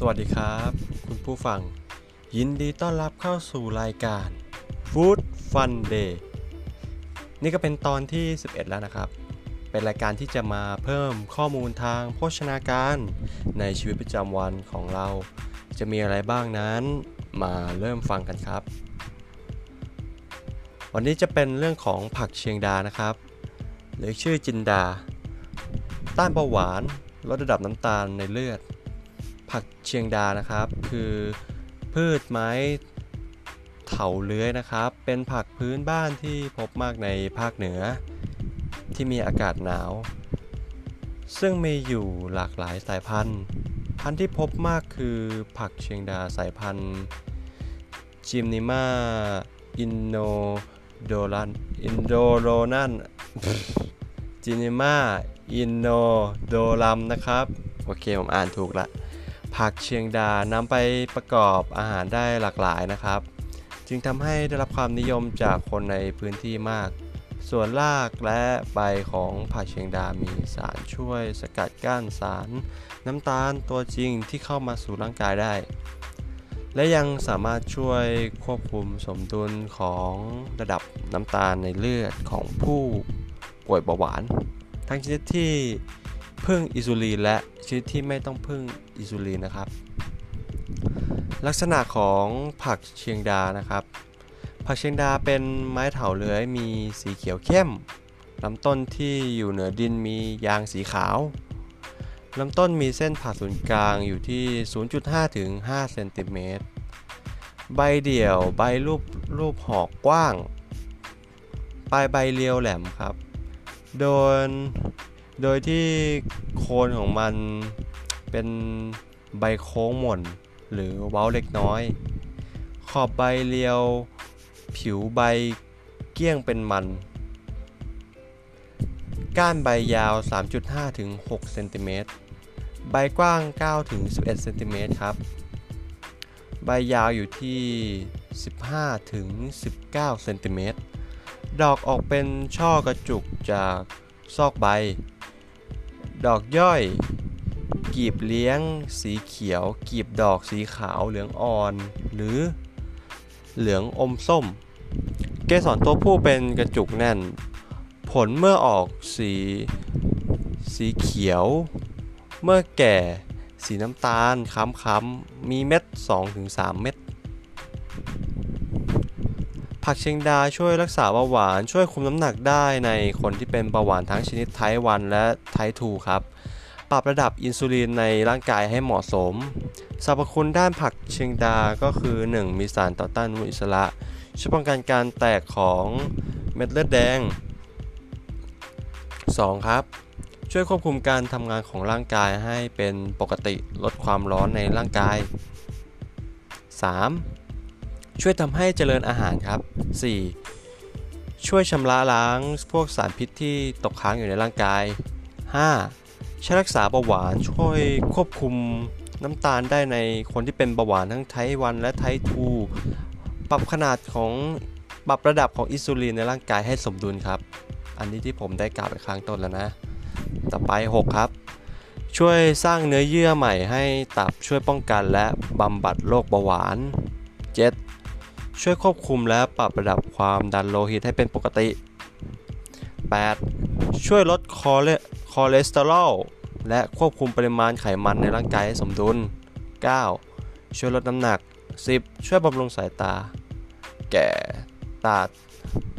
สวัสดีครับ คุณผู้ฟัง ยินดีต้อนรับเข้าสู่รายการ Food Fun Day นี่ก็เป็นตอนที่ 11 แล้วนะครับ เป็นรายการที่จะมาเพิ่มข้อมูลทางโภชนาการในชีวิตประจำวันของเรา จะมีอะไรบ้างนั้น มาเริ่มฟังกันครับ วันนี้จะเป็นเรื่องของผักเชียงดานะครับ หรือชื่อจินดา ต้านเบาหวานลดระดับน้ำตาลในเลือด ผักเชียงดานะครับ คือพืชไม้เถาเลื้อยนะครับ เป็นผักพื้นบ้านที่พบมากในภาคเหนือ ที่มีอากาศหนาว ซึ่งมีอยู่หลากหลายสายพันธุ์ พันธุ์ที่พบมากคือผักเชียงดาสายพันธุ์จิมนิมาอินโนโดรันอินโดโรนัน Gymnema inodorum นะครับ โอเค ผมอ่านถูกละ ผักเชียงดานำไปประกอบอาหารได้หลากหลายนะครับ จึงทำให้ได้รับความนิยมจากคนในพื้นที่มาก ส่วนรากและใบของผักเชียงดามีสารช่วยสกัดกั้นสารน้ำตาลตัวจริงที่เข้ามาสู่ร่างกายได้ และยังสามารถช่วยควบคุมสมดุลของระดับน้ำตาลในเลือดของผู้ป่วยเบาหวาน ทั้งชนิดที่ พึ่งอิซูลินและชนิดที่ไม่ต้องพึ่งอิซูลินนะครับ ลักษณะของผักเชียงดานะครับ ผักเชียงดาเป็นไม้เถาเลื้อยมีสีเขียวเข้มลำต้นที่อยู่เหนือดินมียางสีขาวลำต้นมีเส้นผ่าศูนย์กลางอยู่ที่ 0.5 ถึง 5 เซนติเมตร ใบเดี่ยวใบรูปรูปหอกกว้าง ปลายใบเรียวแหลมครับ โดย โดยที่โคนของมันเป็นใบโค้งหม่นหรือเว้าเล็กน้อย ขอบใบเรียว ผิวใบเกี้ยงเป็นมัน ก้านใบยาว 3.5ถึง6เซนติเมตร ใบกว้าง9ถึง11เซนติเมตรครับ ใบยาวอยู่ที่ 15ถึง19เซนติเมตร ดอกออกเป็นช่อกระจุกจากซอกใบ ดอกย่อยกีบเลี้ยงสีเขียว กีบดอกสีขาวเหลืองอ่อน หรือเหลืองอมส้ม เกสรตัวผู้เป็นกระจุกแน่น ผลเมื่อออกสีสีเขียว เมื่อแก่สีน้ำตาลค้ำๆมีเม็ด 2-3 เม็ด ผักเชียงดาช่วยรักษาเบาหวาน ช่วยคุมน้ำหนักได้ในคนที่เป็นเบาหวานทั้งชนิดไทป์1และไทป์2ครับ ปรับระดับอินซูลินในร่างกายให้เหมาะสม สรรพคุณด้านผักเชียงดาก็คือ 1. มีสารต่อต้านอนุมูลอิสระ ช่วยป้องกันการแตกของเม็ดเลือดแดง 2. ครับช่วยควบคุมการทำงานของร่างกายให้เป็นปกติลดความร้อนในร่างกาย 3. ช่วยทำให้เจริญอาหารครับ 4. ช่วยชำระล้างพวกสารพิษที่ตกค้างอยู่ในร่างกาย 5. ช่วยรักษาเบาหวานช่วยควบคุมน้ำตาลได้ในคนที่เป็นเบาหวานทั้งไทป์1และไทป์2ปรับขนาดของปรับระดับของอินซูลินในร่างกายให้สมดุลครับ อันนี้ที่ผมได้กล่าวไปข้งต้นแล้วนะ ต่อไป 6 ครับ ช่วยสร้างเนื้อเยื่อใหม่ให้ตับช่วยป้องกันและบำบัดโรคเบาหวาน 7. ช่วยควบคุมและปรับระดับความดันโลหิตให้เป็นปกติ 8. ช่วยลดคอเลคอเลสเตอรอลและควบคุมปริมาณไขมันในร่างกายให้สมดุล 9. ช่วยลดน้ำหนัก 10. ช่วยบำรุงสายตา แก้ตา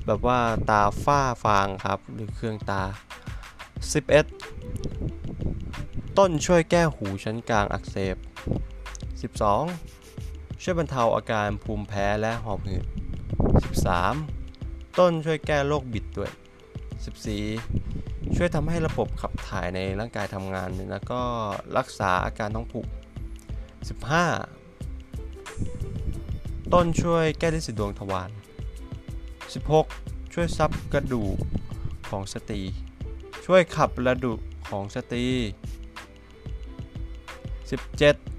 แบบว่าตาฝ้าฟางครับหรือเครื่องตา 11. ต้นช่วยแก้หูชั้นกลางอักเสบ 12. ช่วยบรรเทาอาการภูมิแพ้และหอบหืด 13. ต้นช่วยแก้โรคบิดด้วย 14. ช่วยทำให้ระบบขับถ่ายในร่างกายทำงาน แล้วก็รักษาอาการท้องผูก 15. ต้นช่วยแก้ลินสีดวงทวาร 16. ช่วยซับกระดูกของสตรี ช่วยขับกระดูกของสตรี 17.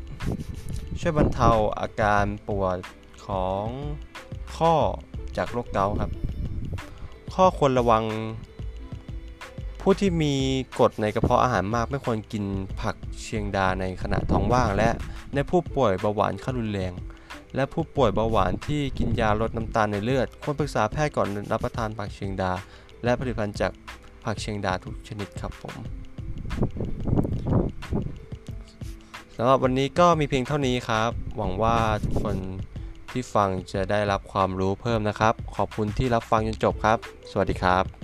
ช่วยบรรเทาอาการปวดของข้อจากโรคเกาต์ครับ ข้อควรระวังผู้ผู้ที่มีกรดในกระเพาะอาหารมากไม่ควรกินผักเชียงดาในขณะท้องว่าง และในผู้ป่วยเบาหวานขั้นรุนแรง และผู้ป่วยเบาหวานที่กินยาลดน้ำตาลในเลือด ควรปรึกษาแพทย์ก่อนรับประทานผักเชียงดา และผลิตภัณฑ์จากผักเชียงดาทุกชนิดครับผม สำหรับวันนี้ก็มีเพียงเท่านี้ครับ หวังว่าทุกคนที่ฟังจะได้รับความรู้เพิ่มนะครับ ขอบคุณที่รับฟังจนจบครับ สวัสดีครับ